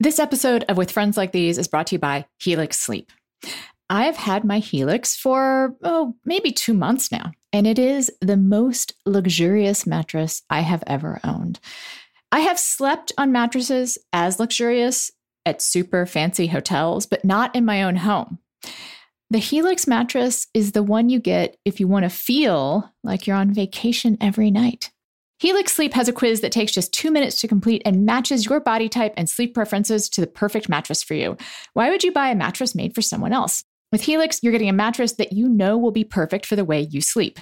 This episode of With Friends Like These is brought to you by Helix Sleep. I've had my Helix for, oh, maybe two months now, and it is the most luxurious mattress I have ever owned. I have slept on mattresses as luxurious at super fancy hotels, but not in my own home. The Helix mattress is the one you get if you want to feel like you're on vacation every night. Helix Sleep has a quiz that takes just two minutes to complete and matches your body type and sleep preferences to the perfect mattress for you. Why would you buy a mattress made for someone else? With Helix, you're getting a mattress that you know will be perfect for the way you sleep.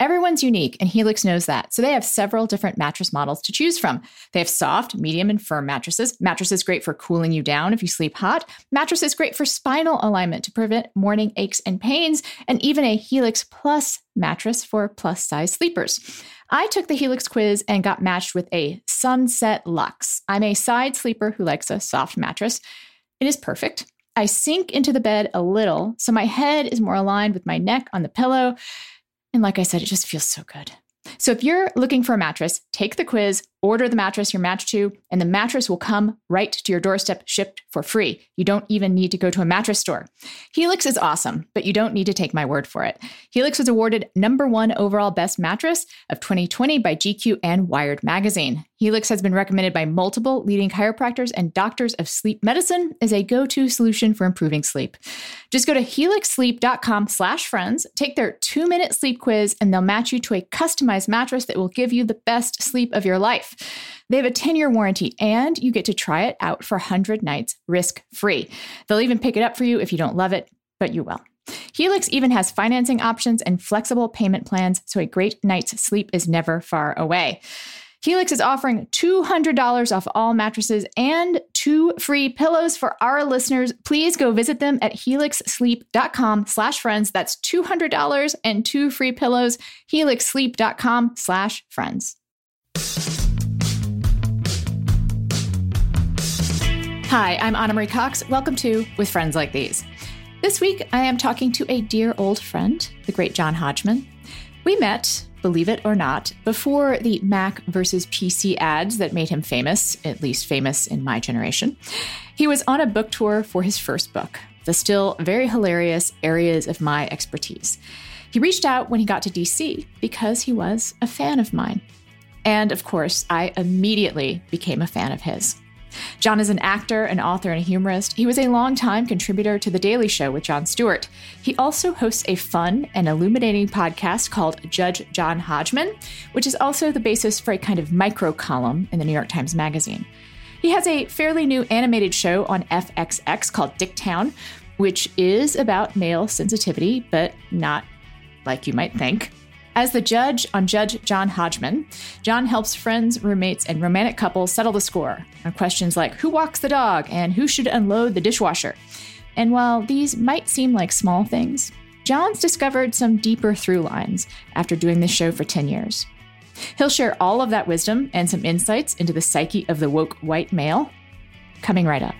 Everyone's unique, and Helix knows that. So they have several different mattress models to choose from. They have soft, medium, and firm mattresses. Mattresses great for cooling you down if you sleep hot. Mattresses great for spinal alignment to prevent morning aches and pains. And even a Helix Plus mattress for plus size sleepers. I took the Helix quiz and got matched with a Sunset Luxe. I'm a side sleeper who likes a soft mattress. It is perfect. I sink into the bed a little, so my head is more aligned with my neck on the pillow. And like I said, it just feels so good. So if you're looking for a mattress, take the quiz, order the mattress you're matched to, and the mattress will come right to your doorstep shipped for free. You don't even need to go to a mattress store. Helix is awesome, but you don't need to take my word for it. Helix was awarded number one overall best mattress of 2020 by GQ and Wired magazine. Helix has been recommended by multiple leading chiropractors and doctors of sleep medicine as a go-to solution for improving sleep. Just go to helixsleep.com slash friends, take their two-minute sleep quiz, and they'll match you to a customized mattress that will give you the best sleep of your life. They have a 10 year warranty and you get to try it out for 100 nights risk free. They'll even pick it up for you if you don't love it, but you will. Helix even has financing options and flexible payment plans, so a great night's sleep is never far away. Helix is offering $200 off all mattresses and two free pillows for our listeners. Please go visit them at helixsleep.com slash friends. That's $200 and two free pillows. helixsleep.com slash friends. Hi, I'm Ana Marie Cox. Welcome to With Friends Like These. This week, I am talking to a dear old friend, the great John Hodgman. We met, believe it or not, before the Mac versus PC ads that made him famous, at least famous in my generation. He was on a book tour for his first book, the still very hilarious Areas of My Expertise. He reached out when he got to DC because he was a fan of mine. And of course, I immediately became a fan of his. John is an actor, an author, and a humorist. He was a longtime contributor to The Daily Show with Jon Stewart. He also hosts a fun and illuminating podcast called Judge John Hodgman, which is also the basis for a kind of micro column in the New York Times Magazine. He has a fairly new animated show on FXX called Dicktown, which is about male sensitivity, but not like you might think. As the judge on Judge John Hodgman, John helps friends, roommates, and romantic couples settle the score on questions like who walks the dog and who should unload the dishwasher. And while these might seem like small things, John's discovered some deeper through lines after doing this show for 10 years. He'll share all of that wisdom and some insights into the psyche of the woke white male coming right up.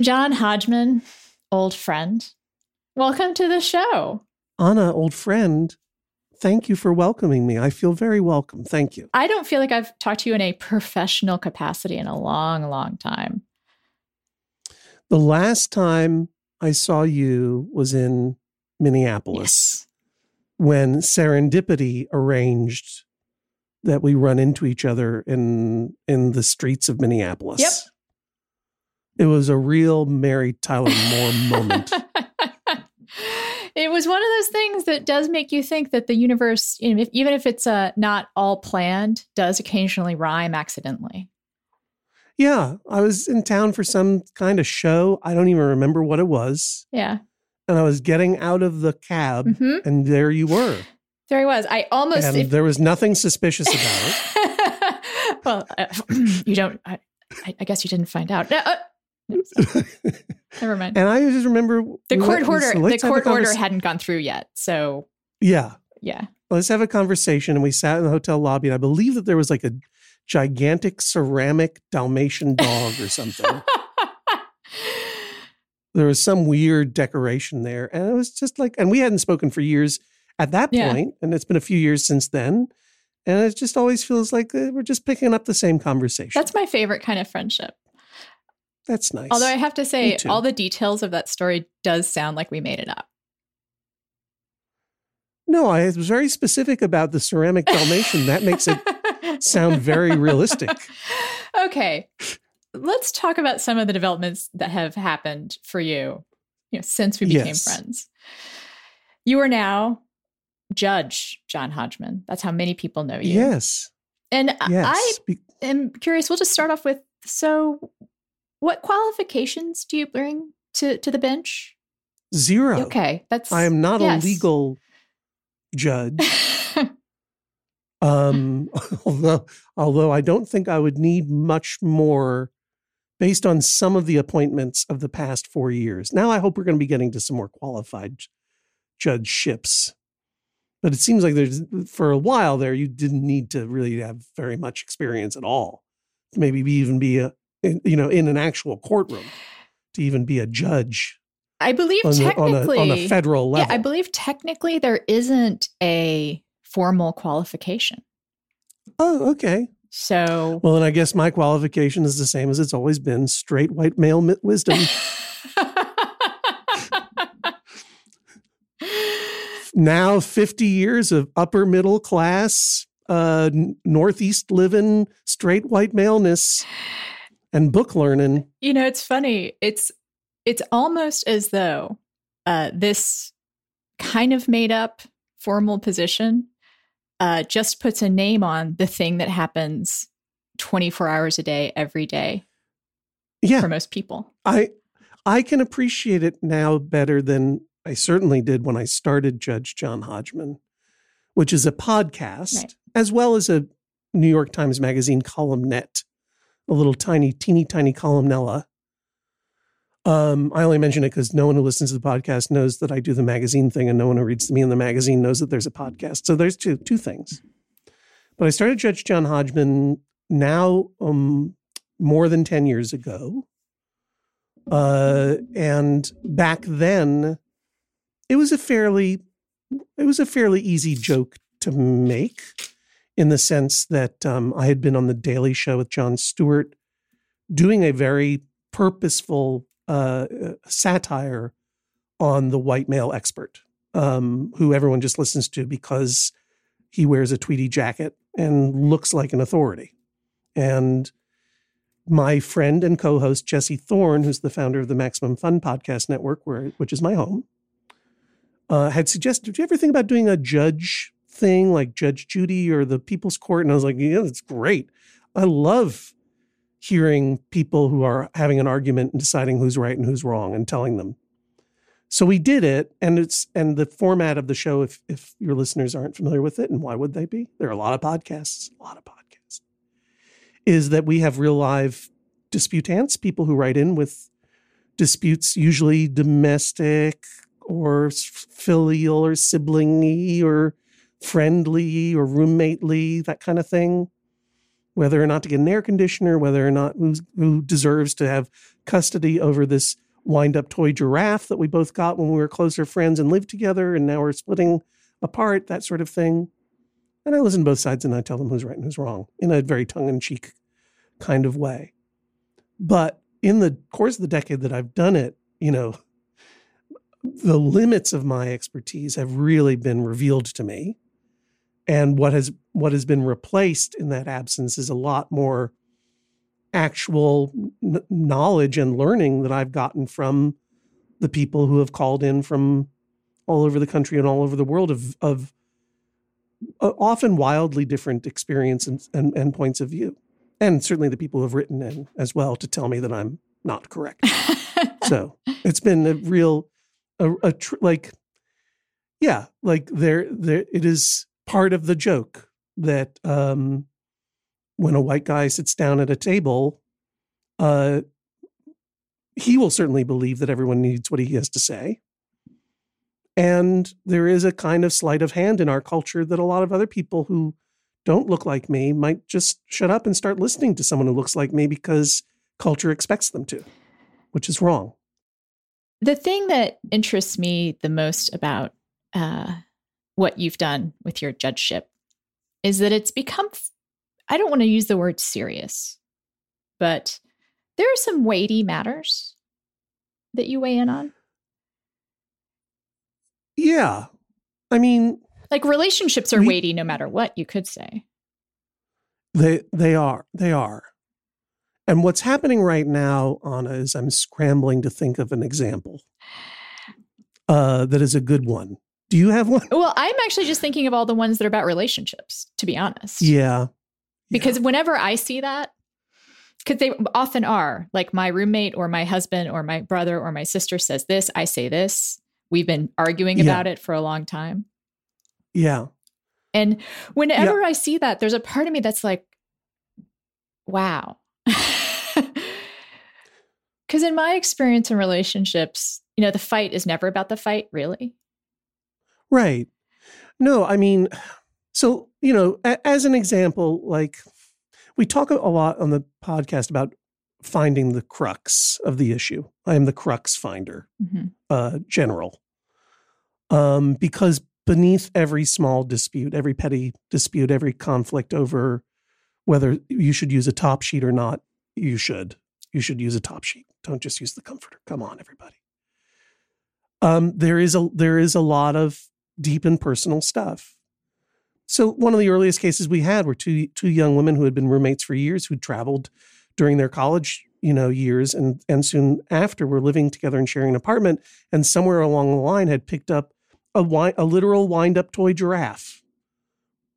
John Hodgman, old friend, Welcome to the show. Ana, old friend, thank you for welcoming me. I feel very welcome. Thank you. I don't feel like I've talked to you in a professional capacity in a long, long time. The last time I saw you was in Minneapolis yes. when serendipity arranged that we run into each other in in the streets of Minneapolis. Yep. It was a real Mary Tyler Moore moment. it was one of those things that does make you think that the universe, if, even if it's uh, not all planned, does occasionally rhyme accidentally. Yeah, I was in town for some kind of show. I don't even remember what it was. Yeah. And I was getting out of the cab, mm-hmm. and there you were. There he was. I almost. And if, there was nothing suspicious about it. well, uh, you don't. I, I, guess you didn't find out. No, uh, Never mind. And I just remember the court order. The court order hadn't gone through yet, so yeah, yeah. Let's have a conversation. And we sat in the hotel lobby, and I believe that there was like a gigantic ceramic Dalmatian dog or something. there was some weird decoration there, and it was just like, and we hadn't spoken for years at that point, yeah. and it's been a few years since then. And it just always feels like uh, we're just picking up the same conversation. That's my favorite kind of friendship. That's nice. Although I have to say, all the details of that story does sound like we made it up. No, I was very specific about the ceramic Dalmatian. that makes it sound very realistic. Okay. Let's talk about some of the developments that have happened for you, you know, since we became yes. friends. You are now Judge John Hodgman. That's how many people know you. Yes. And yes. I am curious. We'll just start off with so what qualifications do you bring to, to the bench? Zero. Okay. That's I am not yes. a legal judge. um although although I don't think I would need much more based on some of the appointments of the past 4 years. Now I hope we're going to be getting to some more qualified judgeships but it seems like there's for a while there you didn't need to really have very much experience at all maybe even be a you know in an actual courtroom to even be a judge i believe on technically the, on, a, on, a, federal level. Yeah i believe technically there isn't a formal qualification. Oh okay. So well then i guess my qualification is the same as it's always been straight white male wisdom. Now 50 years of upper middle class, uh, Northeast living, straight white maleness and book learning. You know, it's funny. It's it's almost as though uh, this kind of made up formal position uh, just puts a name on the thing that happens 24 hours a day, every day. Yeah. For most people. I I can appreciate it now better than I certainly did when I started Judge John Hodgman, which is a podcast right. as well as a New York Times Magazine columnette, a little tiny, teeny tiny columnella. Um, I only mention it because no one who listens to the podcast knows that I do the magazine thing, and no one who reads me in the magazine knows that there's a podcast. So there's two two things. But I started Judge John Hodgman now um, more than ten years ago, uh, and back then it was a fairly it was a fairly easy joke to make in the sense that um, I had been on the Daily Show with Jon Stewart doing a very purposeful uh, satire on the white male expert, um, who everyone just listens to because he wears a tweedy jacket and looks like an authority. And my friend and co-host Jesse Thorn, who's the founder of the Maximum Fun Podcast Network, where which is my home, uh, had suggested, Do you ever think about doing a judge thing like Judge Judy or the People's Court?" And I was like, "Yeah, that's great. I love hearing people who are having an argument and deciding who's right and who's wrong and telling them." So we did it, and it's and the format of the show. If if your listeners aren't familiar with it, and why would they be? There are a lot of podcasts, a lot of podcasts. Is that we have real live disputants, people who write in with disputes, usually domestic, or filial or siblingy or friendly or roommately, that kind of thing. Whether or not to get an air conditioner, whether or not who, who deserves to have custody over this wind up toy giraffe that we both got when we were closer friends and lived together, and now we're splitting apart, that sort of thing. And I listen to both sides and I tell them who's right and who's wrong in a very tongue in cheek kind of way. But in the course of the decade that I've done it, you know, the limits of my expertise have really been revealed to me and what has what has been replaced in that absence is a lot more actual n- knowledge and learning that I've gotten from the people who have called in from all over the country and all over the world of of uh, often wildly different experience and, and, and, points of view and certainly the people who have written in as well to tell me that I'm not correct. so it's been a real a, a tr- like yeah like there there it is part of the joke that um when a white guy sits down at a table uh he will certainly believe that everyone needs what he has to say and there is a kind of sleight of hand in our culture that a lot of other people who don't look like me might just shut up and start listening to someone who looks like me because culture expects them to, which is wrong. The thing that interests me the most about uh, what you've done with your judgeship is that it's become, I don't want to use the word serious, but there are some weighty matters that you weigh in on. Yeah. I mean, like relationships are we, weighty no matter what, you could say. They they are. They are. And what's happening right now, Ana, is I'm scrambling to think of an example uh, that is a good one. Do you have one? Well, I'm actually just thinking of all the ones that are about relationships, to be honest. Yeah. Because yeah. whenever I see that, because they often are, like my roommate or my husband or my brother or my sister says this, I say this. We've been arguing yeah. about it for a long time. Yeah. And whenever yeah. I see that, there's a part of me that's like, wow. Because in my experience in relationships, you know, the fight is never about the fight, really. Right. No, I mean, so, you know, a- as an example, like we talk a lot on the podcast about finding the crux of the issue. I am the crux finder, mm-hmm. uh, general. Um, because beneath every small dispute, every petty dispute, every conflict over whether you should use a top sheet or not, you should. You should use a top sheet. Don't just use the comforter. Come on, everybody. Um, there is a there is a lot of deep and personal stuff. So one of the earliest cases we had were two two young women who had been roommates for years who traveled during their college you know years and and soon after were living together and sharing an apartment and somewhere along the line had picked up a wi- a literal wind up toy giraffe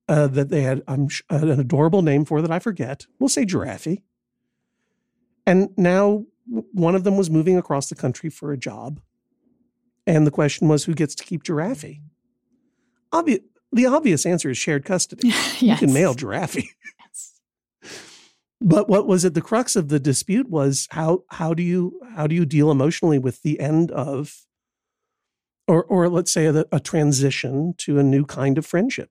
uh, that they had um, an adorable name for that I forget. We'll say giraffe. And now one of them was moving across the country for a job. And the question was who gets to keep Giraffe? Obvi- the obvious answer is shared custody. yes. You can mail Giraffe. yes. But what was at the crux of the dispute was how how do you how do you deal emotionally with the end of or or let's say a, a transition to a new kind of friendship.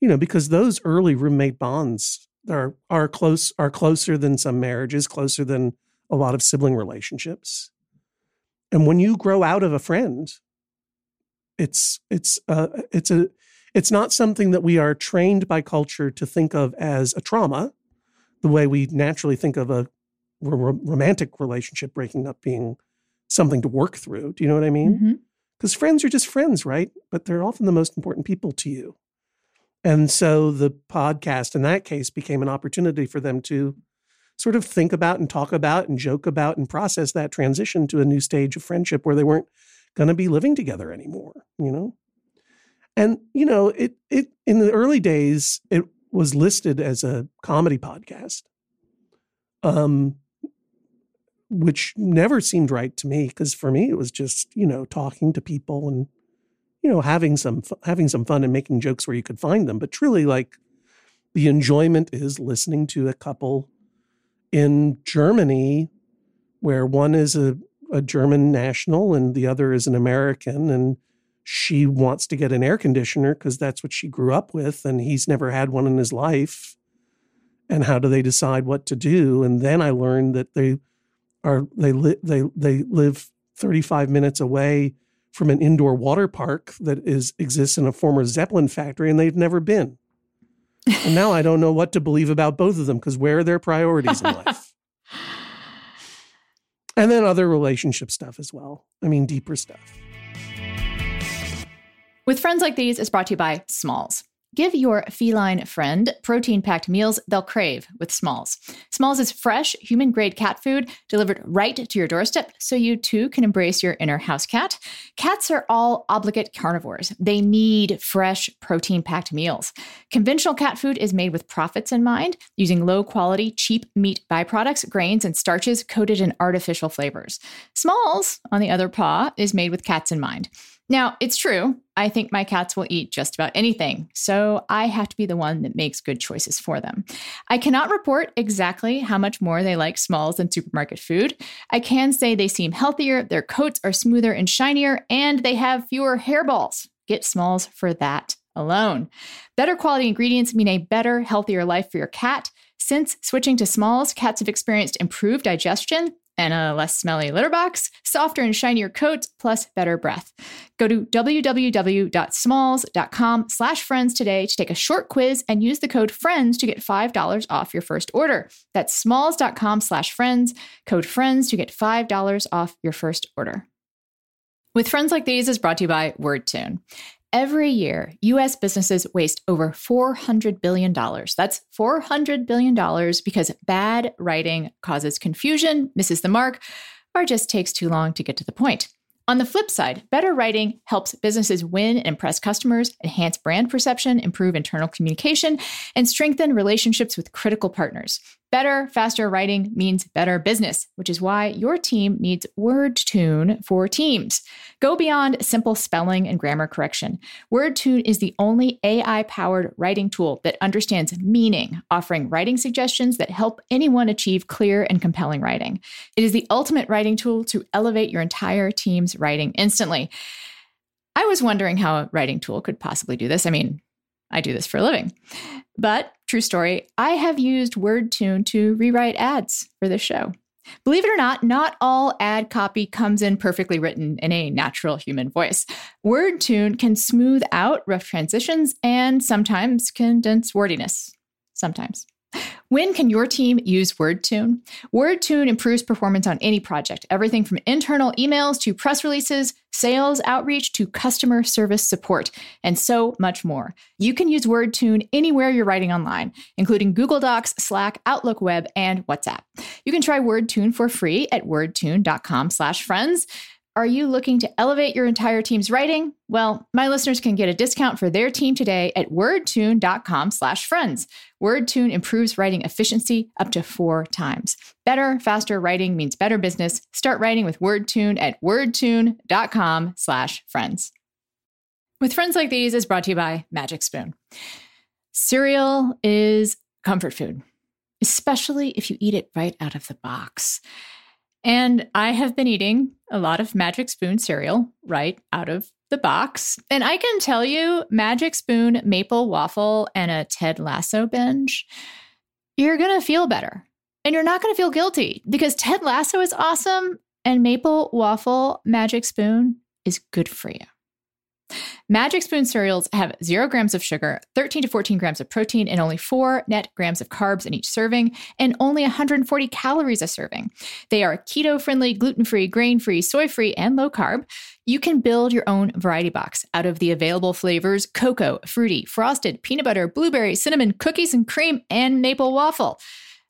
You know, because those early roommate bonds are are close are closer than some marriages, closer than a lot of sibling relationships. And when you grow out of a friend, it's it's uh, it's a it's not something that we are trained by culture to think of as a trauma, the way we naturally think of a r- romantic relationship breaking up being something to work through. Do you know what I mean? Because mm-hmm. friends are just friends, right? But they're often the most important people to you. And so the podcast in that case became an opportunity for them to sort of think about and talk about and joke about and process that transition to a new stage of friendship where they weren't going to be living together anymore, you know? And you know, it it in the early days it was listed as a comedy podcast. Um which never seemed right to me because for me it was just, you know, talking to people and you know, having some having some fun and making jokes where you could find them. But truly, like the enjoyment is listening to a couple in Germany, where one is a, a German national and the other is an American, and she wants to get an air conditioner because that's what she grew up with, and he's never had one in his life. And how do they decide what to do? And then I learned that they are they li- they they live 35 minutes away from an indoor water park that is exists in a former Zeppelin factory and they've never been. and now I don't know what to believe about both of them because where are their priorities in life? And then other relationship stuff as well. I mean, deeper stuff. With friends like these is brought to you by Smalls. Give your feline friend protein packed meals they'll crave with Smalls. Smalls is fresh, human grade cat food delivered right to your doorstep so you too can embrace your inner house cat. Cats are all obligate carnivores. They need fresh, protein packed meals. Conventional cat food is made with profits in mind, using low quality, cheap meat byproducts, grains, and starches coated in artificial flavors. Smalls, on the other paw, is made with cats in mind. Now, it's true. I think my cats will eat just about anything, so I have to be the one that makes good choices for them. I cannot report exactly how much more they like smalls than supermarket food. I can say they seem healthier, their coats are smoother and shinier, and they have fewer hairballs. Get smalls for that alone. Better quality ingredients mean a better, healthier life for your cat. Since switching to smalls, cats have experienced improved digestion, and a less smelly litter box, softer and shinier coats, plus better breath. Go to www.smalls.com slash friends today to take a short quiz and use the code FRIENDS to get $5 off your first order. That's smalls.com slash friends, code FRIENDS to get $5 off your first order. With Friends Like These is brought to you by WordTune. Every year, US businesses waste over $400 billion. That's $400 billion because bad writing causes confusion, misses the mark, or just takes too long to get to the point. On the flip side, better writing helps businesses win and impress customers, enhance brand perception, improve internal communication, and strengthen relationships with critical partners. Better, faster writing means better business, which is why your team needs WordTune for Teams. Go beyond simple spelling and grammar correction. WordTune is the only AI powered writing tool that understands meaning, offering writing suggestions that help anyone achieve clear and compelling writing. It is the ultimate writing tool to elevate your entire team's writing instantly. I was wondering how a writing tool could possibly do this. I mean, I do this for a living. But true story, I have used WordTune to rewrite ads for this show. Believe it or not, not all ad copy comes in perfectly written in a natural human voice. WordTune can smooth out rough transitions and sometimes condense wordiness. Sometimes. When can your team use WordTune? WordTune improves performance on any project, everything from internal emails to press releases, sales outreach to customer service support, and so much more. You can use WordTune anywhere you're writing online, including Google Docs, Slack, Outlook Web, and WhatsApp. You can try WordTune for free at wordtune.com/friends. Are you looking to elevate your entire team's writing? Well, my listeners can get a discount for their team today at wordtune.com slash friends. WordTune improves writing efficiency up to four times. Better, faster writing means better business. Start writing with WordTune at wordtune.com slash friends. With Friends Like These is brought to you by Magic Spoon. Cereal is comfort food, especially if you eat it right out of the box. And I have been eating a lot of Magic Spoon cereal right out of the box. And I can tell you, Magic Spoon, Maple Waffle, and a Ted Lasso binge, you're going to feel better. And you're not going to feel guilty because Ted Lasso is awesome and Maple Waffle Magic Spoon is good for you. Magic Spoon cereals have zero grams of sugar, 13 to 14 grams of protein, and only four net grams of carbs in each serving, and only 140 calories a serving. They are keto friendly, gluten free, grain free, soy free, and low carb. You can build your own variety box out of the available flavors cocoa, fruity, frosted, peanut butter, blueberry, cinnamon, cookies and cream, and maple waffle.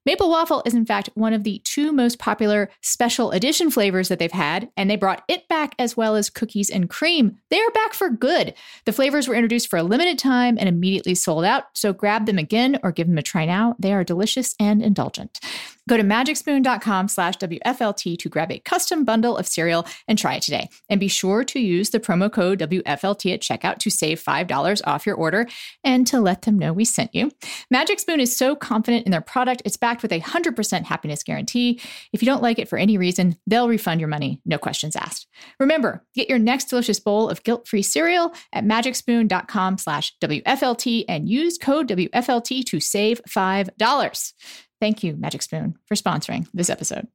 Maple waffle is, in fact, one of the two most popular special edition flavors that they've had, and they brought it back as well as cookies and cream. They are back for good. The flavors were introduced for a limited time and immediately sold out, so grab them again or give them a try now. They are delicious and indulgent. Go to magicspoon.com slash WFLT to grab a custom bundle of cereal and try it today. And be sure to use the promo code WFLT at checkout to save $5 off your order and to let them know we sent you. Magic Spoon is so confident in their product, it's backed with a 100% happiness guarantee. If you don't like it for any reason, they'll refund your money, no questions asked. Remember, get your next delicious bowl of guilt-free cereal at magicspoon.com slash WFLT and use code WFLT to save $5. Thank you, Magic Spoon, for sponsoring this episode.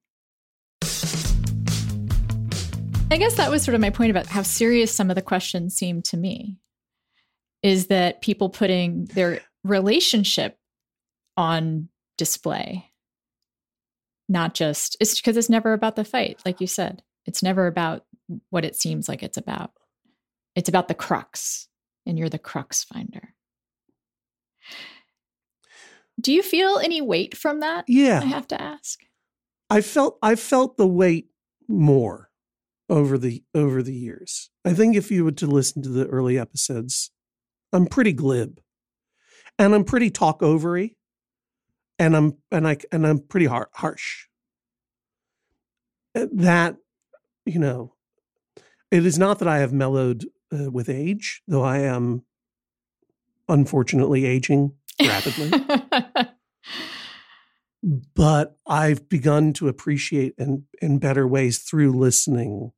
I guess that was sort of my point about how serious some of the questions seem to me is that people putting their relationship on display, not just, it's because it's never about the fight, like you said. It's never about what it seems like it's about. It's about the crux, and you're the crux finder. Do you feel any weight from that? Yeah. I have to ask. I felt I felt the weight more over the over the years. I think if you were to listen to the early episodes, I'm pretty glib. And I'm pretty talk overy. And I'm and I and I'm pretty har- harsh. Uh, that you know, it is not that I have mellowed uh, with age, though I am unfortunately aging rapidly. but I've begun to appreciate in in better ways through listening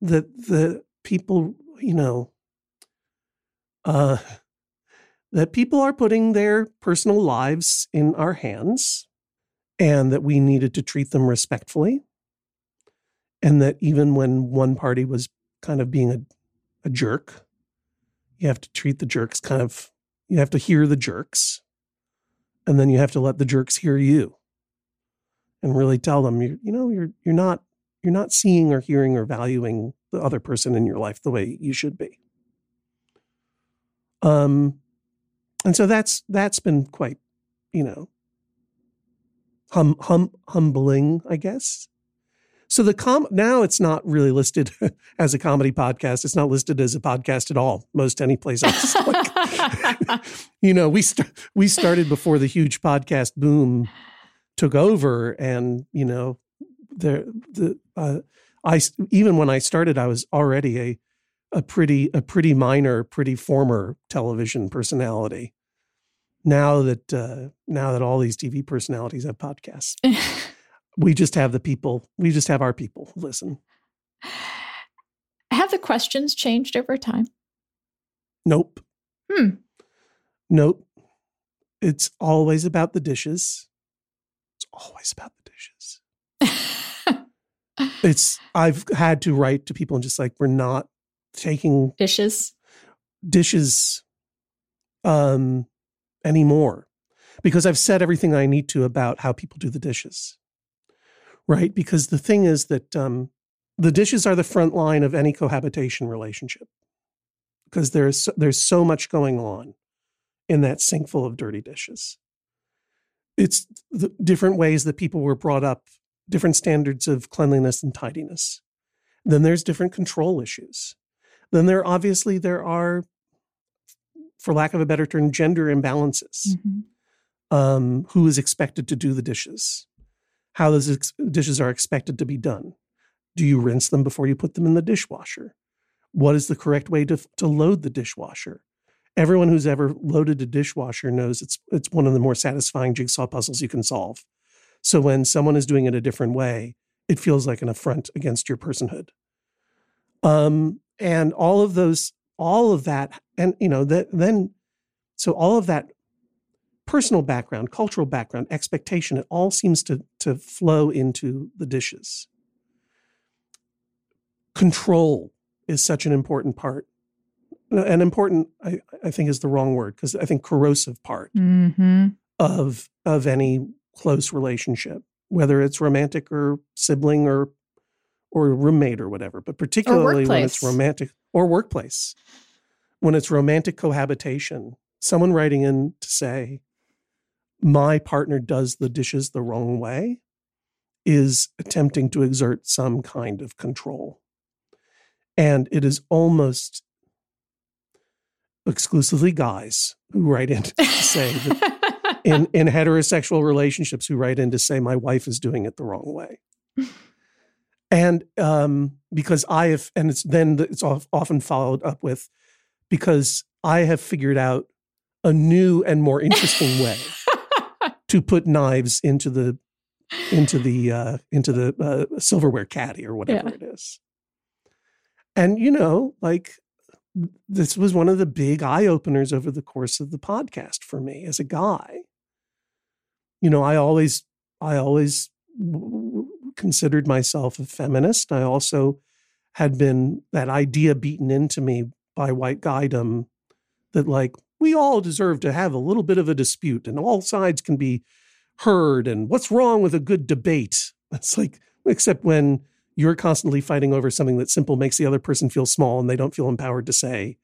that the people, you know, uh, that people are putting their personal lives in our hands and that we needed to treat them respectfully and that even when one party was kind of being a, a jerk, you have to treat the jerks kind of, you have to hear the jerks, and then you have to let the jerks hear you and really tell them you you know you're you're not you're not seeing or hearing or valuing the other person in your life the way you should be. Um and so that's that's been quite you know hum, hum humbling i guess so the com now it's not really listed as a comedy podcast. It's not listed as a podcast at all. Most any place else. Like, you know, we st- we started before the huge podcast boom took over, and you know, the the uh, I even when I started, I was already a a pretty a pretty minor, pretty former television personality. Now that uh, now that all these TV personalities have podcasts we just have the people, we just have our people listen. Have the questions changed over time? Nope. Hmm. Nope. It's always about the dishes. It's always about the dishes. it's I've had to write to people and just like we're not taking dishes dishes um anymore because I've said everything I need to about how people do the dishes right? Because the thing is that um, the dishes are the front line of any cohabitation relationship because there's there's so much going on in that sink full of dirty dishes. It's the different ways that people were brought up, different standards of cleanliness and tidiness. Then there's different control issues. Then there obviously there are, for lack of a better term, gender imbalances. Mm-hmm. Um, who is expected to do the dishes? How those ex- dishes are expected to be done. Do you rinse them before you put them in the dishwasher? What is the correct way to, to load the dishwasher? Everyone who's ever loaded a dishwasher knows it's it's one of the more satisfying jigsaw puzzles you can solve. So when someone is doing it a different way, it feels like an affront against your personhood. Um, and all of those, all of that, and you know that then, so all of that personal background, cultural background, expectation, it all seems to, to flow into the dishes. Control is such an important part. An important, I, I think, is the wrong word because I think corrosive part mm-hmm. of of any close relationship, whether it's romantic or sibling or or roommate or whatever, but particularly when it's romantic or workplace, when it's romantic cohabitation, someone writing in to say, my partner does the dishes the wrong way is attempting to exert some kind of control. And it is almost exclusively guys who write in to say that in, in heterosexual relationships who write in to say my wife is doing it the wrong way. And um, because I have, and it's then it's often followed up with because I have figured out a new and more interesting way to put knives into the into the uh, into the uh, silverware caddy or whatever yeah. it is. And you know, like this was one of the big eye openers over the course of the podcast for me as a guy. You know, I always I always w- considered myself a feminist. I also had been that idea beaten into me by white guydom that like we all deserve to have a little bit of a dispute and all sides can be heard. And what's wrong with a good debate? It's like, except when you're constantly fighting over something that simple makes the other person feel small and they don't feel empowered to say,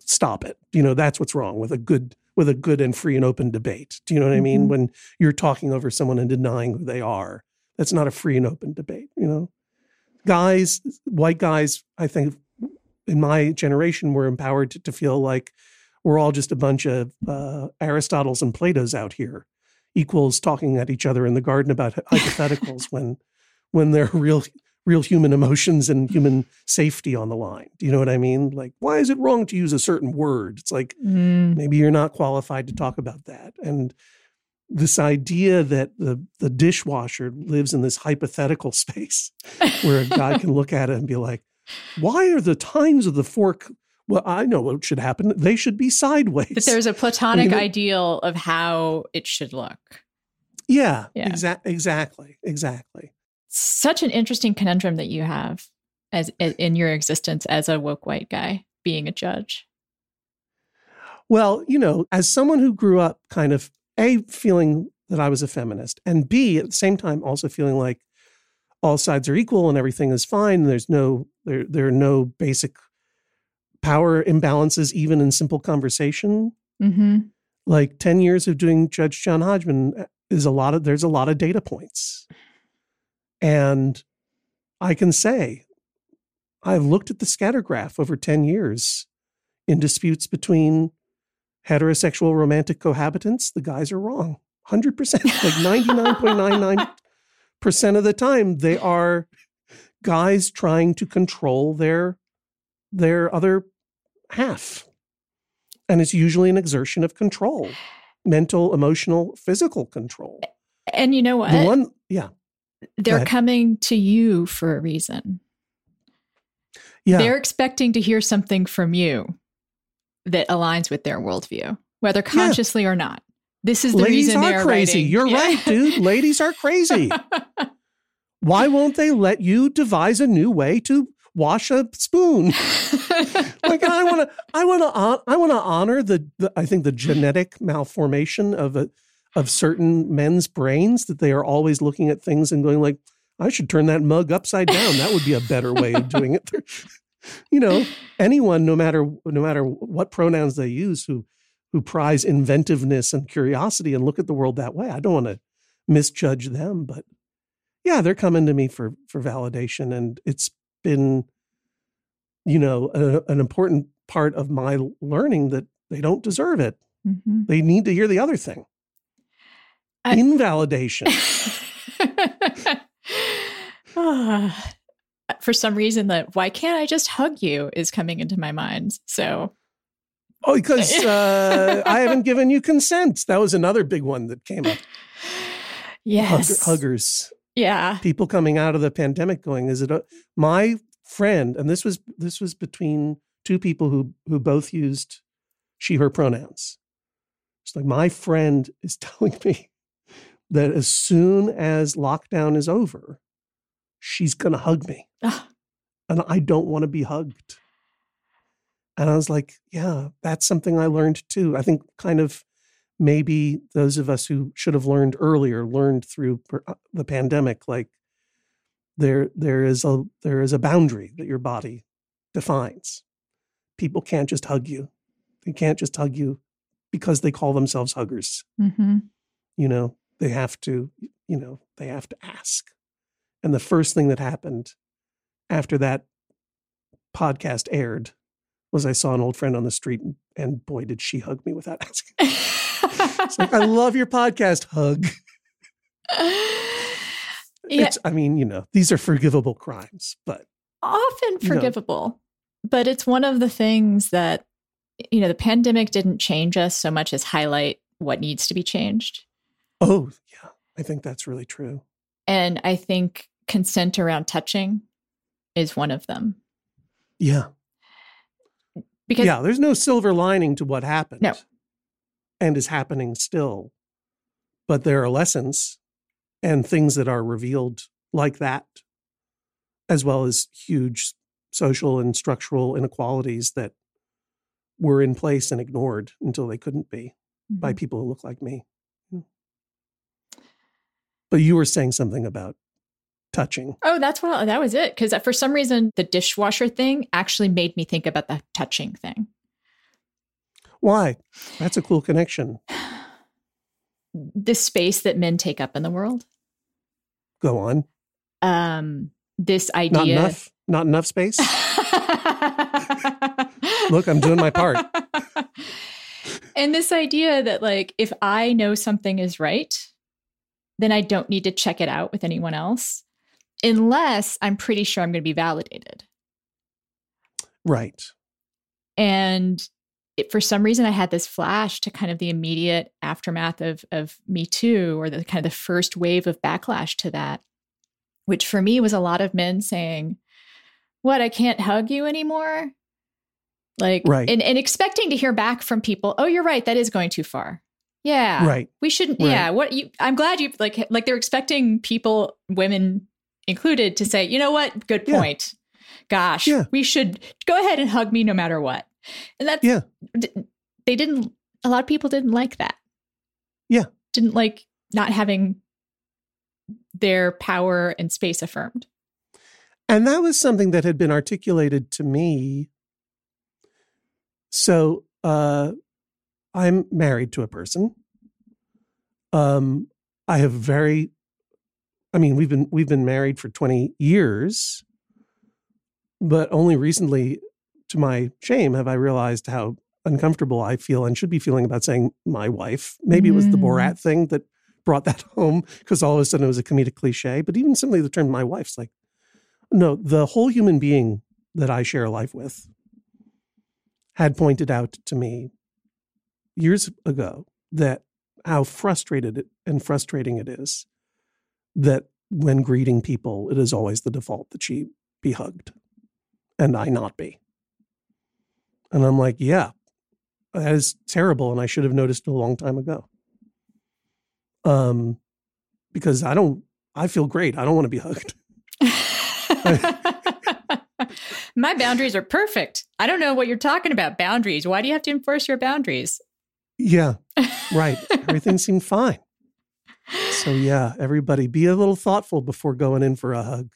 stop it. You know, that's what's wrong with a good with a good and free and open debate. Do you know what mm-hmm. I mean? Mm-hmm. When you're talking over someone and denying who they are, that's not a free and open debate, you know? Guys, white guys, I think in my generation were empowered to, to feel like we're all just a bunch of uh, Aristotles and Plato's out here, equals talking at each other in the garden about hypotheticals when when there are real real human emotions and human safety on the line. Do you know what I mean? Like, why is it wrong to use a certain word? It's like mm. maybe you're not qualified to talk about that. And this idea that the the dishwasher lives in this hypothetical space where a guy can look at it and be like, why are the tines of the fork well, I know what should happen. They should be sideways. But there's a platonic I mean, ideal of how it should look. Yeah, yeah. Exa- exactly. Exactly. such an interesting conundrum that you have as in your existence as a woke white guy being a judge. Well, you know, as someone who grew up kind of a feeling that I was a feminist, and b at the same time also feeling like all sides are equal and everything is fine. There's no there there are no basic power imbalances even in simple conversation. Mm-hmm. Like ten years of doing Judge John Hodgman uh, is a lot of there's a lot of data points, and I can say I've looked at the scatter graph over ten years in disputes between heterosexual romantic cohabitants. The guys are wrong, hundred percent, like ninety nine point nine nine percent of the time they are guys trying to control their their other half and it's usually an exertion of control mental emotional physical control and you know what the one yeah they're coming to you for a reason yeah they're expecting to hear something from you that aligns with their worldview whether consciously yeah. or not this is the Ladies reason are crazy. Writing. You're yeah. right, dude. Ladies are crazy. Why won't they let you devise a new way to wash a spoon? like I want to, I want to, I want to honor the, the, I think the genetic malformation of a, of certain men's brains that they are always looking at things and going like, I should turn that mug upside down. That would be a better way of doing it. you know, anyone, no matter no matter what pronouns they use, who who prize inventiveness and curiosity and look at the world that way. I don't want to misjudge them, but yeah, they're coming to me for for validation, and it's been, you know, a, an important part of my learning that they don't deserve it. Mm-hmm. They need to hear the other thing. I, Invalidation. for some reason, that why can't I just hug you is coming into my mind. So Oh, because uh, I haven't given you consent. That was another big one that came up. Yes. Hug- huggers. Yeah. People coming out of the pandemic going, is it a, my friend? And this was this was between two people who who both used she her pronouns. It's like my friend is telling me that as soon as lockdown is over, she's gonna hug me. and I don't want to be hugged. And I was like, yeah, that's something I learned too. I think kind of maybe those of us who should have learned earlier learned through uh, the pandemic like there there is a there is a boundary that your body defines. People can't just hug you. They can't just hug you because they call themselves huggers. Mm-hmm. You know, they have to, you know, they have to ask. And the first thing that happened after that podcast aired was I saw an old friend on the street and, and boy, did she hug me without asking. It's like, I love your podcast. Hug. Yeah. It's, I mean, you know, these are forgivable crimes, but often forgivable. But it's one of the things that, you know, the pandemic didn't change us so much as highlight what needs to be changed. Oh, yeah. I think that's really true. And I think consent around touching is one of them. Yeah. Because yeah, there's no silver lining to what happened. No. And is happening still. But there are lessons and things that are revealed like that, as well as huge social and structural inequalities that were in place and ignored until they couldn't be mm-hmm. by people who look like me. Hmm. But you were saying something about touching. Oh, that's what that was it. Because for some reason, the dishwasher thing actually made me think about the touching thing. Why? That's a cool connection. the space that men take up in the world. Go on. Um, this idea. Not enough. Not enough space. Look, I'm doing my part. and this idea that, like, if I know something is right, then I don't need to check it out with anyone else unless I'm pretty sure I'm going to be validated. Right. And it, for some reason, I had this flash to kind of the immediate aftermath of of Me Too, or the kind of the first wave of backlash to that, which for me was a lot of men saying, "What? I can't hug you anymore." Like, right. and, and expecting to hear back from people, "Oh, you're right. That is going too far." Yeah. Right. We shouldn't. Right. Yeah. What you? I'm glad you like like they're expecting people, women included to say, you know what? Good Yeah. point. Gosh, Yeah. we should go ahead and hug me no matter what. And that's, Yeah. they didn't, a lot of people didn't like that. Yeah. Didn't like not having their power and space affirmed. And that was something that had been articulated to me. So uh, I'm married to a person. Um, I have very, I mean, we've been we've been married for 20 years, but only recently, to my shame, have I realized how uncomfortable I feel and should be feeling about saying my wife. Maybe it was the Mm. Borat thing that brought that home because all of a sudden it was a comedic cliche. But even simply the term my wife's like, no, the whole human being that I share a life with had pointed out to me years ago that how frustrated and frustrating it is that when greeting people, it is always the default that she be hugged and I not be. And I'm like, yeah, that is terrible. And I should have noticed a long time ago. Um, because I don't, I feel great. I don't want to be hugged. My boundaries are perfect. I don't know what you're talking about. Boundaries. Why do you have to enforce your boundaries? Yeah, right. Everything seemed fine. So yeah, everybody be a little thoughtful before going in for a hug.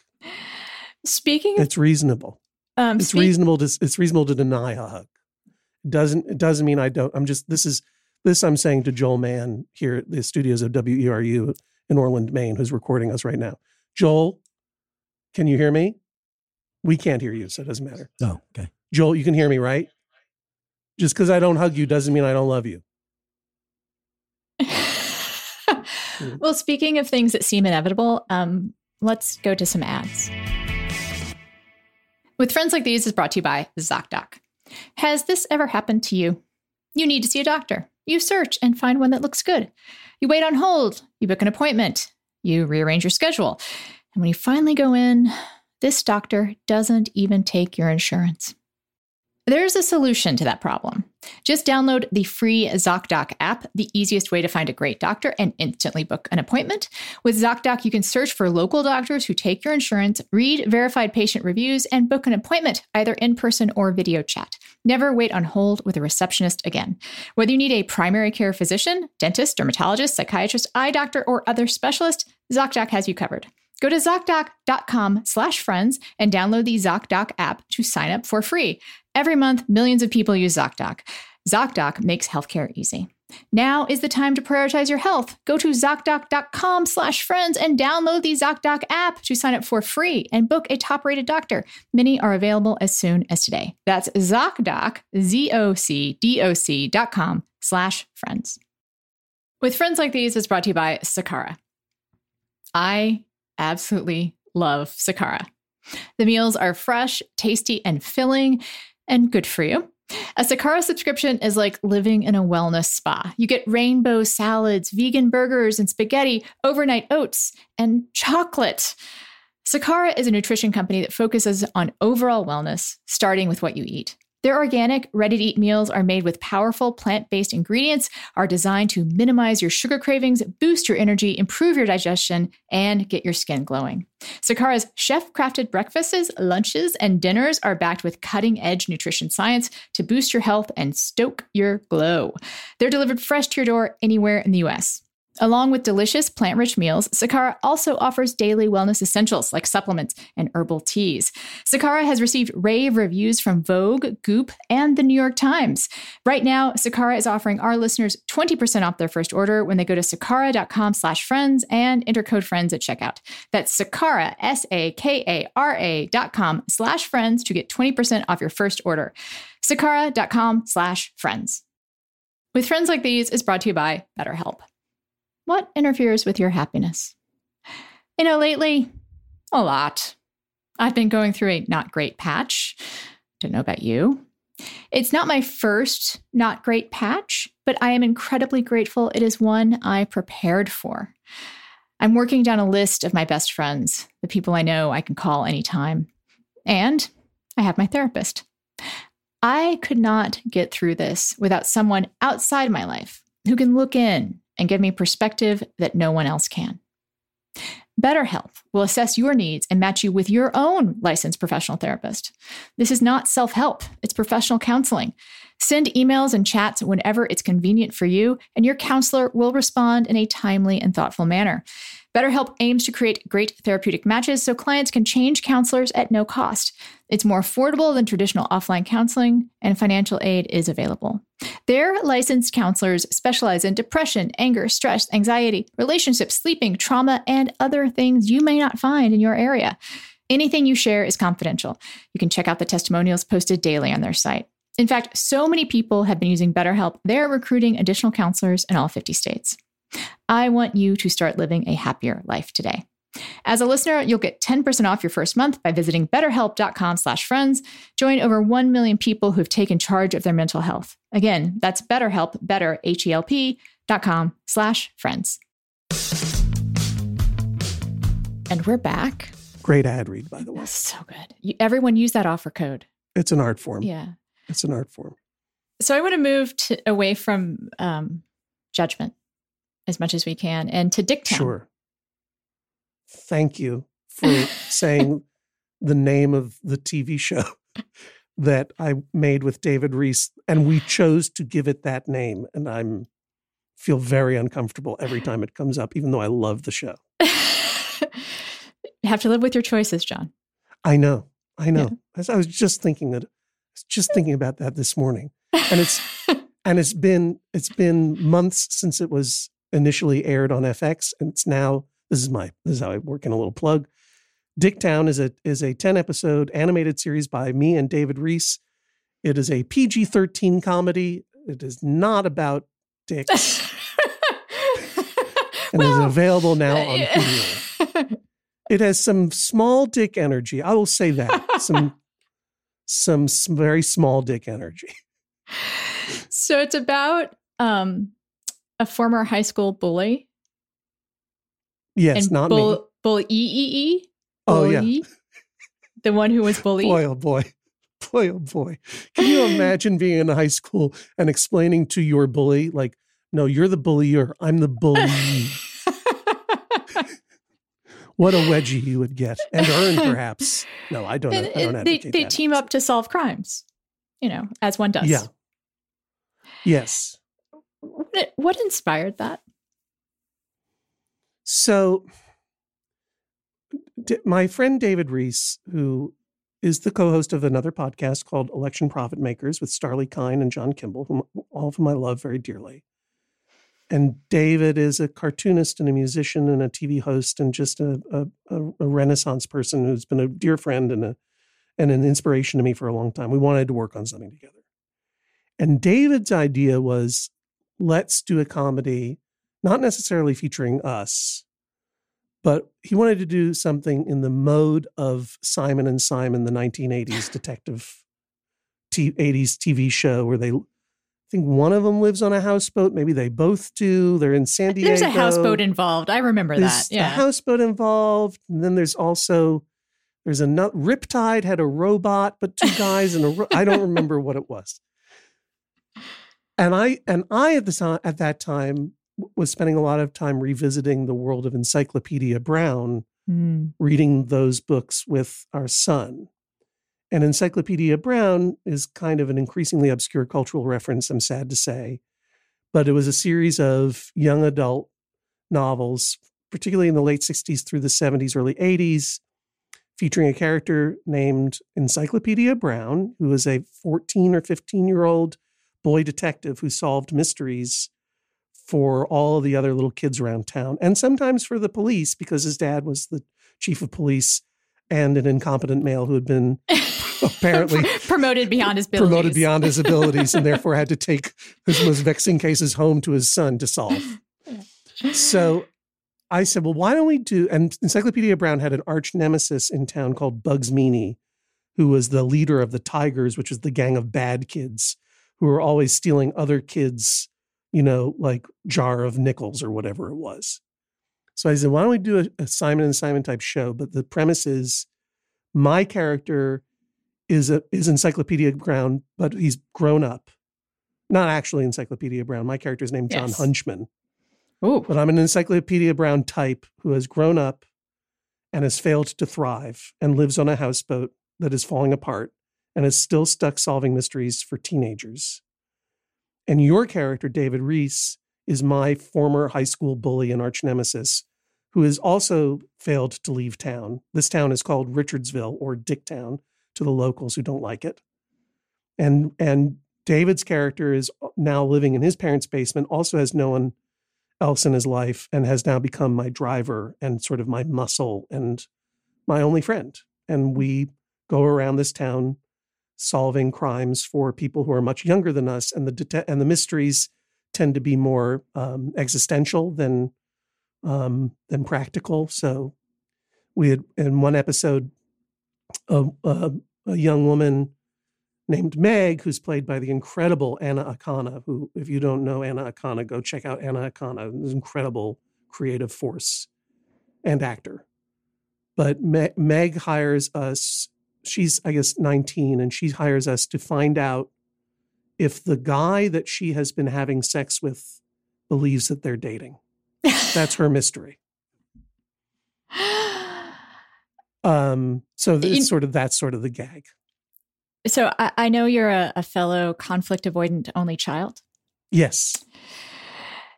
Speaking of, It's reasonable. Um, It's speak- reasonable to it's reasonable to deny a hug. Doesn't it doesn't mean I don't. I'm just this is this I'm saying to Joel Mann here at the studios of WERU in Orland, Maine, who's recording us right now. Joel, can you hear me? We can't hear you, so it doesn't matter. Oh, okay. Joel, you can hear me, right? Just because I don't hug you doesn't mean I don't love you. well, speaking of things that seem inevitable, um, let's go to some ads. With Friends Like These is brought to you by ZocDoc. Has this ever happened to you? You need to see a doctor. You search and find one that looks good. You wait on hold. You book an appointment. You rearrange your schedule. And when you finally go in, this doctor doesn't even take your insurance. There's a solution to that problem. Just download the free ZocDoc app, the easiest way to find a great doctor and instantly book an appointment. With ZocDoc, you can search for local doctors who take your insurance, read verified patient reviews, and book an appointment, either in person or video chat. Never wait on hold with a receptionist again. Whether you need a primary care physician, dentist, dermatologist, psychiatrist, eye doctor, or other specialist, ZocDoc has you covered. Go to ZocDoc.com slash friends and download the ZocDoc app to sign up for free. Every month, millions of people use ZocDoc. ZocDoc makes healthcare easy. Now is the time to prioritize your health. Go to ZocDoc.com slash friends and download the ZocDoc app to sign up for free and book a top-rated doctor. Many are available as soon as today. That's ZocDoc, Z-O-C-D-O-C dot com slash friends. With Friends Like These is brought to you by Sakara. I absolutely love Sakara. The meals are fresh, tasty, and filling, and good for you. A Sakara subscription is like living in a wellness spa. You get rainbow salads, vegan burgers, and spaghetti, overnight oats, and chocolate. Sakara is a nutrition company that focuses on overall wellness, starting with what you eat. Their organic, ready to eat meals are made with powerful plant based ingredients, are designed to minimize your sugar cravings, boost your energy, improve your digestion, and get your skin glowing. Sakara's chef crafted breakfasts, lunches, and dinners are backed with cutting edge nutrition science to boost your health and stoke your glow. They're delivered fresh to your door anywhere in the US. Along with delicious plant rich meals, Sakara also offers daily wellness essentials like supplements and herbal teas. Sakara has received rave reviews from Vogue, Goop, and the New York Times. Right now, Sakara is offering our listeners 20% off their first order when they go to sakara.com slash friends and enter code friends at checkout. That's Sakara, S-A-K-A-R-A dot com slash friends to get 20% off your first order. Sakara.com slash friends. With Friends Like These is brought to you by BetterHelp. What interferes with your happiness? You know, lately, a lot. I've been going through a not great patch. Don't know about you. It's not my first not great patch, but I am incredibly grateful it is one I prepared for. I'm working down a list of my best friends, the people I know I can call anytime. And I have my therapist. I could not get through this without someone outside my life who can look in and give me perspective that no one else can. BetterHelp will assess your needs and match you with your own licensed professional therapist. This is not self help, it's professional counseling. Send emails and chats whenever it's convenient for you, and your counselor will respond in a timely and thoughtful manner. BetterHelp aims to create great therapeutic matches so clients can change counselors at no cost. It's more affordable than traditional offline counseling, and financial aid is available. Their licensed counselors specialize in depression, anger, stress, anxiety, relationships, sleeping, trauma, and other things you may not find in your area. Anything you share is confidential. You can check out the testimonials posted daily on their site. In fact, so many people have been using BetterHelp, they're recruiting additional counselors in all 50 states. I want you to start living a happier life today. As a listener, you'll get 10% off your first month by visiting betterhelp.com slash friends. Join over 1 million people who've taken charge of their mental health. Again, that's betterhelp, better, H-E-L-P dot com slash friends. And we're back. Great ad read, by the way. So good. You, everyone use that offer code. It's an art form. Yeah. It's an art form. So I want to move to, away from um, judgment as much as we can and to Dicktown. Sure. Thank you for saying the name of the TV show that I made with David Rees, and we chose to give it that name. And I'm feel very uncomfortable every time it comes up, even though I love the show. You have to live with your choices, John. I know. I know. Yeah. I was just thinking that. I was just thinking about that this morning, and it's and it's been it's been months since it was initially aired on FX, and it's now this is my this is how I work in a little plug. Dicktown is a is a ten episode animated series by me and David Rees. It is a PG thirteen comedy. It is not about dicks, and well, is available now on Hulu. it has some small dick energy. I will say that some some, some very small dick energy. So it's about um, a former high school bully. Yes, and not bull, me. Bull E E E. Oh yeah, the one who was bullied. Boy, oh boy, boy, oh boy. Can you imagine being in high school and explaining to your bully, like, no, you're the bullier, I'm the bully. what a wedgie you would get and earn, perhaps. No, I don't. I don't they they that. team up to solve crimes, you know, as one does. Yeah. Yes. What, what inspired that? So, my friend David Rees, who is the co-host of another podcast called Election Profit Makers with Starlee Kine and John Kimball, whom, all of whom I love very dearly. And David is a cartoonist and a musician and a TV host and just a, a, a Renaissance person who's been a dear friend and a and an inspiration to me for a long time. We wanted to work on something together. And David's idea was let's do a comedy, not necessarily featuring us, but he wanted to do something in the mode of Simon and Simon, the 1980s detective t- 80s TV show where they I think one of them lives on a houseboat. Maybe they both do. They're in San Diego. There's a houseboat involved. I remember there's that. Yeah, a houseboat involved. And then there's also there's a nut. Riptide had a robot, but two guys and a. Ro- I don't remember what it was and I and I at the at that time was spending a lot of time revisiting the world of Encyclopedia Brown, mm. reading those books with our son. And Encyclopedia Brown is kind of an increasingly obscure cultural reference, I'm sad to say. But it was a series of young adult novels, particularly in the late 60s through the 70s, early 80s, featuring a character named Encyclopedia Brown, who is a 14 or 15 year old boy detective who solved mysteries for all the other little kids around town and sometimes for the police because his dad was the chief of police and an incompetent male who had been apparently promoted beyond his abilities. Promoted beyond his abilities and therefore had to take his most vexing cases home to his son to solve. So I said, well, why don't we do? And Encyclopedia Brown had an arch nemesis in town called Bugs Meany, who was the leader of the Tigers, which was the gang of bad kids who were always stealing other kids, you know, like jar of nickels or whatever it was. So I said, why don't we do a, a Simon and Simon type show? But the premise is my character is a is Encyclopedia Brown, but he's grown up. Not actually Encyclopedia Brown. My character is named John yes. Hunchman. Ooh. But I'm an Encyclopedia Brown type who has grown up and has failed to thrive and lives on a houseboat that is falling apart and is still stuck solving mysteries for teenagers. And your character, David Rees, is my former high school bully and arch nemesis, who has also failed to leave town. This town is called Richardsville or Dicktown to the locals who don't like it. And and David's character is now living in his parents' basement, also has no one else in his life, and has now become my driver and sort of my muscle and my only friend. And we go around this town solving crimes for people who are much younger than us, and the det- and the mysteries tend to be more um, existential than um, than practical. So we had in one episode a, a, a, young woman named Meg, who's played by the incredible Anna Akana. Who, if you don't know Anna Akana, go check out Anna Akana. An incredible creative force and actor. But Me- Meg hires us she's I guess 19 and she hires us to find out if the guy that she has been having sex with believes that they're dating. That's her mystery. Um, so it's sort of that's sort of the gag. So I, I know you're a, a, fellow conflict avoidant only child. Yes.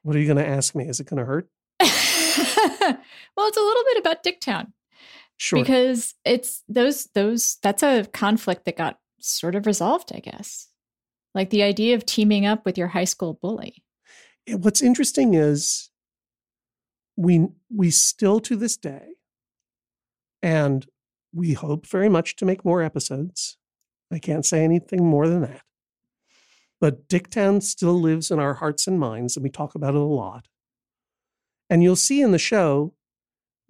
What are you going to ask me? Is it going to hurt? well, it's a little bit about Dicktown. Sure. Because it's those those that's a conflict that got sort of resolved, I guess. Like the idea of teaming up with your high school bully. What's interesting is we we still to this day and we hope very much to make more episodes. I can't say anything more than that. But Dicktown still lives in our hearts and minds, and we talk about it a lot. And you'll see in the show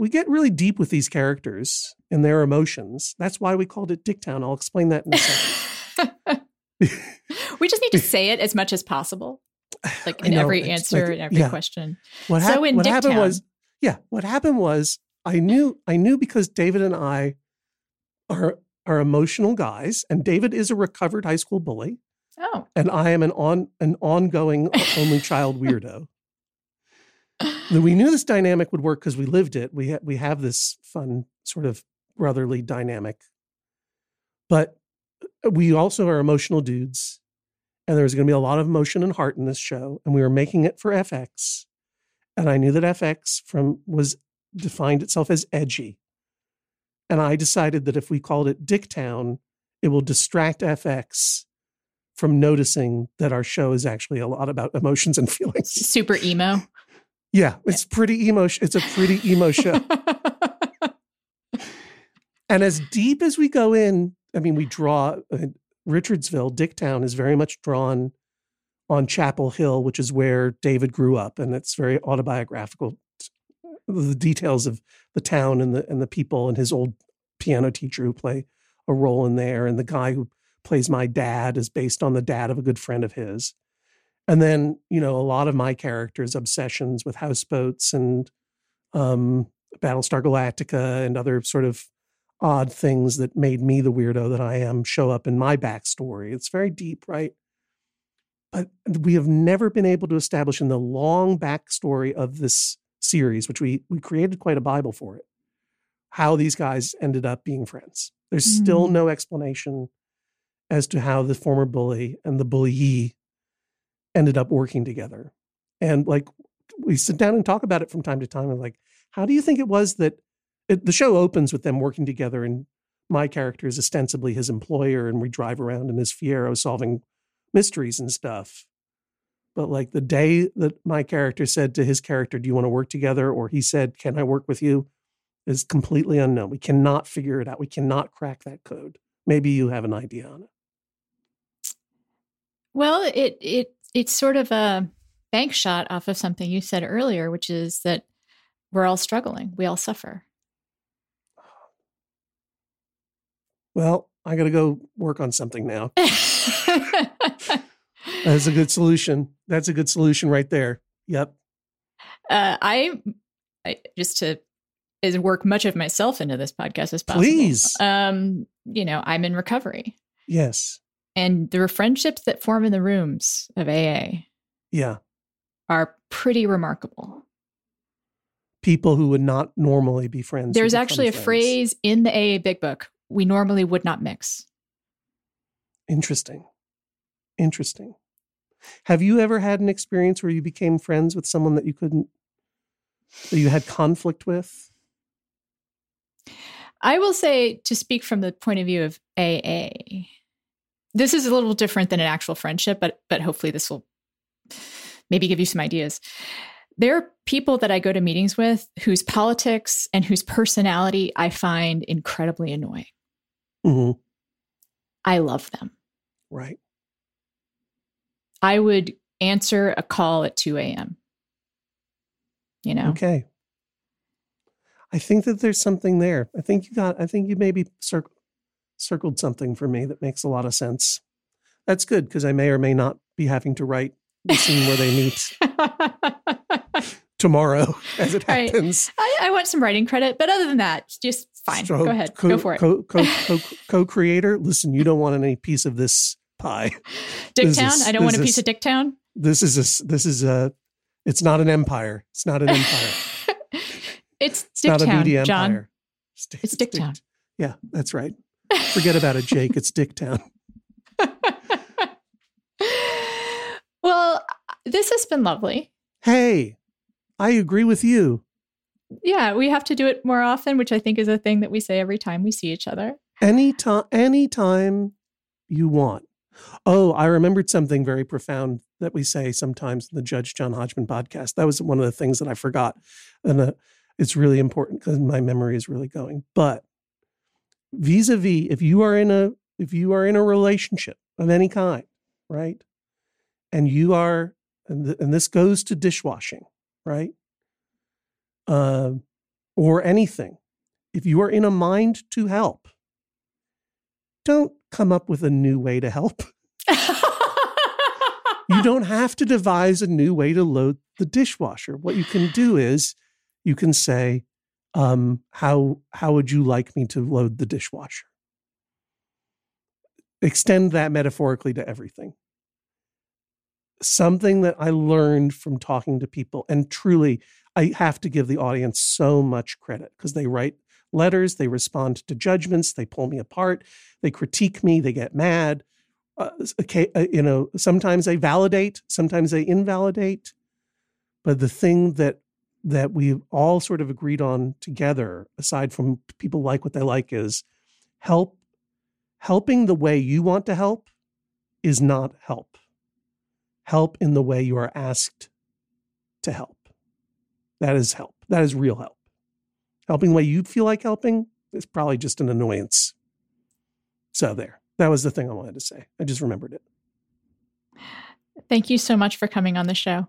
we get really deep with these characters and their emotions. That's why we called it Dicktown. I'll explain that in a second. we just need to say it as much as possible, like in know, every answer like, and every yeah. question. What, hap- so in what happened was, yeah, what happened was I knew I knew because David and I are are emotional guys, and David is a recovered high school bully. Oh, and I am an on an ongoing only child weirdo we knew this dynamic would work because we lived it. We ha- we have this fun sort of brotherly dynamic, but uh, we also are emotional dudes, and there was going to be a lot of emotion and heart in this show, and we were making it for FX, and I knew that FX from was defined itself as edgy, and I decided that if we called it Dicktown, it will distract FX from noticing that our show is actually a lot about emotions and feelings. Super emo. Yeah, it's pretty emo. It's a pretty emo show. and as deep as we go in, I mean, we draw uh, Richardsville, Dicktown is very much drawn on Chapel Hill, which is where David grew up, and it's very autobiographical. The details of the town and the and the people and his old piano teacher who play a role in there, and the guy who plays my dad is based on the dad of a good friend of his. And then, you know, a lot of my characters' obsessions with houseboats and um, Battlestar Galactica and other sort of odd things that made me the weirdo that I am show up in my backstory. It's very deep, right? But we have never been able to establish in the long backstory of this series, which we we created quite a Bible for it, how these guys ended up being friends. There's mm-hmm. still no explanation as to how the former bully and the bullyee ended up working together. And like we sit down and talk about it from time to time. And like, how do you think it was that it, the show opens with them working together and my character is ostensibly his employer and we drive around in his Fiero solving mysteries and stuff. But like the day that my character said to his character, Do you want to work together? Or he said, Can I work with you? is completely unknown. We cannot figure it out. We cannot crack that code. Maybe you have an idea on it. Well, it it it's sort of a bank shot off of something you said earlier, which is that we're all struggling. We all suffer. Well, I got to go work on something now. That's a good solution. That's a good solution right there. Yep. Uh, I, I just to is work much of myself into this podcast as possible. Please. Um, you know, I'm in recovery. Yes. And the friendships that form in the rooms of AA yeah. are pretty remarkable. people who would not normally be friends. There's actually a friends. phrase in the AA Big Book we normally would not mix. Interesting. Interesting. Have you ever had an experience where you became friends with someone that you couldn't, that you had conflict with? I will say, to speak from the point of view of AA, this is a little different than an actual friendship, but but hopefully this will maybe give you some ideas. There are people that I go to meetings with whose politics and whose personality I find incredibly annoying. Mm-hmm. I love them. Right. I would answer a call at 2 a.m. You know? Okay. I think that there's something there. I think you got, I think you maybe cir- circled something for me that makes a lot of sense. That's good because I may or may not be having to write the scene where they meet tomorrow as it right. happens. I, I, want some writing credit, but other than that, just fine. So, Go ahead. Co- Go for it. Co- co- co-creator, listen, you don't want any piece of this pie. Dicktown? I don't want a piece of Dicktown. This is a, this is a, it's not an empire. It's not an empire. it's, it's not a media empire. John. It's, it's Dicktown. Dick, yeah, that's right. Forget about it, Jake. It's Dicktown. well, this has been lovely. Hey, I agree with you. Yeah, we have to do it more often, which I think is a thing that we say every time we see each other. Any time, any time you want. Oh, I remembered something very profound that we say sometimes in the Judge John Hodgman podcast. That was one of the things that I forgot. And uh, it's really important because my memory is really going. But vis-a-vis, if you are in a if you are in a relationship of any kind, right? And you are, and, th- and this goes to dishwashing, right? Uh, or anything. If you are in a mind to help, don't come up with a new way to help. you don't have to devise a new way to load the dishwasher. What you can do is you can say, um, how, how would you like me to load the dishwasher? Extend that metaphorically to everything. Something that I learned from talking to people, and truly, I have to give the audience so much credit because they write letters, they respond to judgments, they pull me apart, they critique me, they get mad. Uh, okay, uh, you know, sometimes they validate, sometimes they invalidate. But the thing that that we've all sort of agreed on together, aside from people like what they like, is help. Helping the way you want to help is not help. Help in the way you are asked to help. That is help. That is real help. Helping the way you feel like helping is probably just an annoyance. So there. That was the thing I wanted to say. I just remembered it. Thank you so much for coming on the show.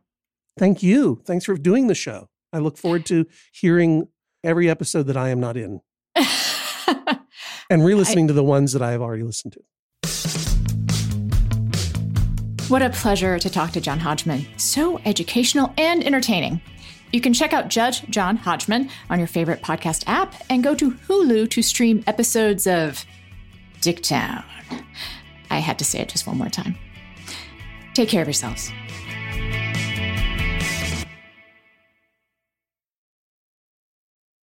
Thank you. Thanks for doing the show. I look forward to hearing every episode that I am not in and re listening to the ones that I have already listened to. What a pleasure to talk to John Hodgman. So educational and entertaining. You can check out Judge John Hodgman on your favorite podcast app and go to Hulu to stream episodes of Dicktown. I had to say it just one more time. Take care of yourselves.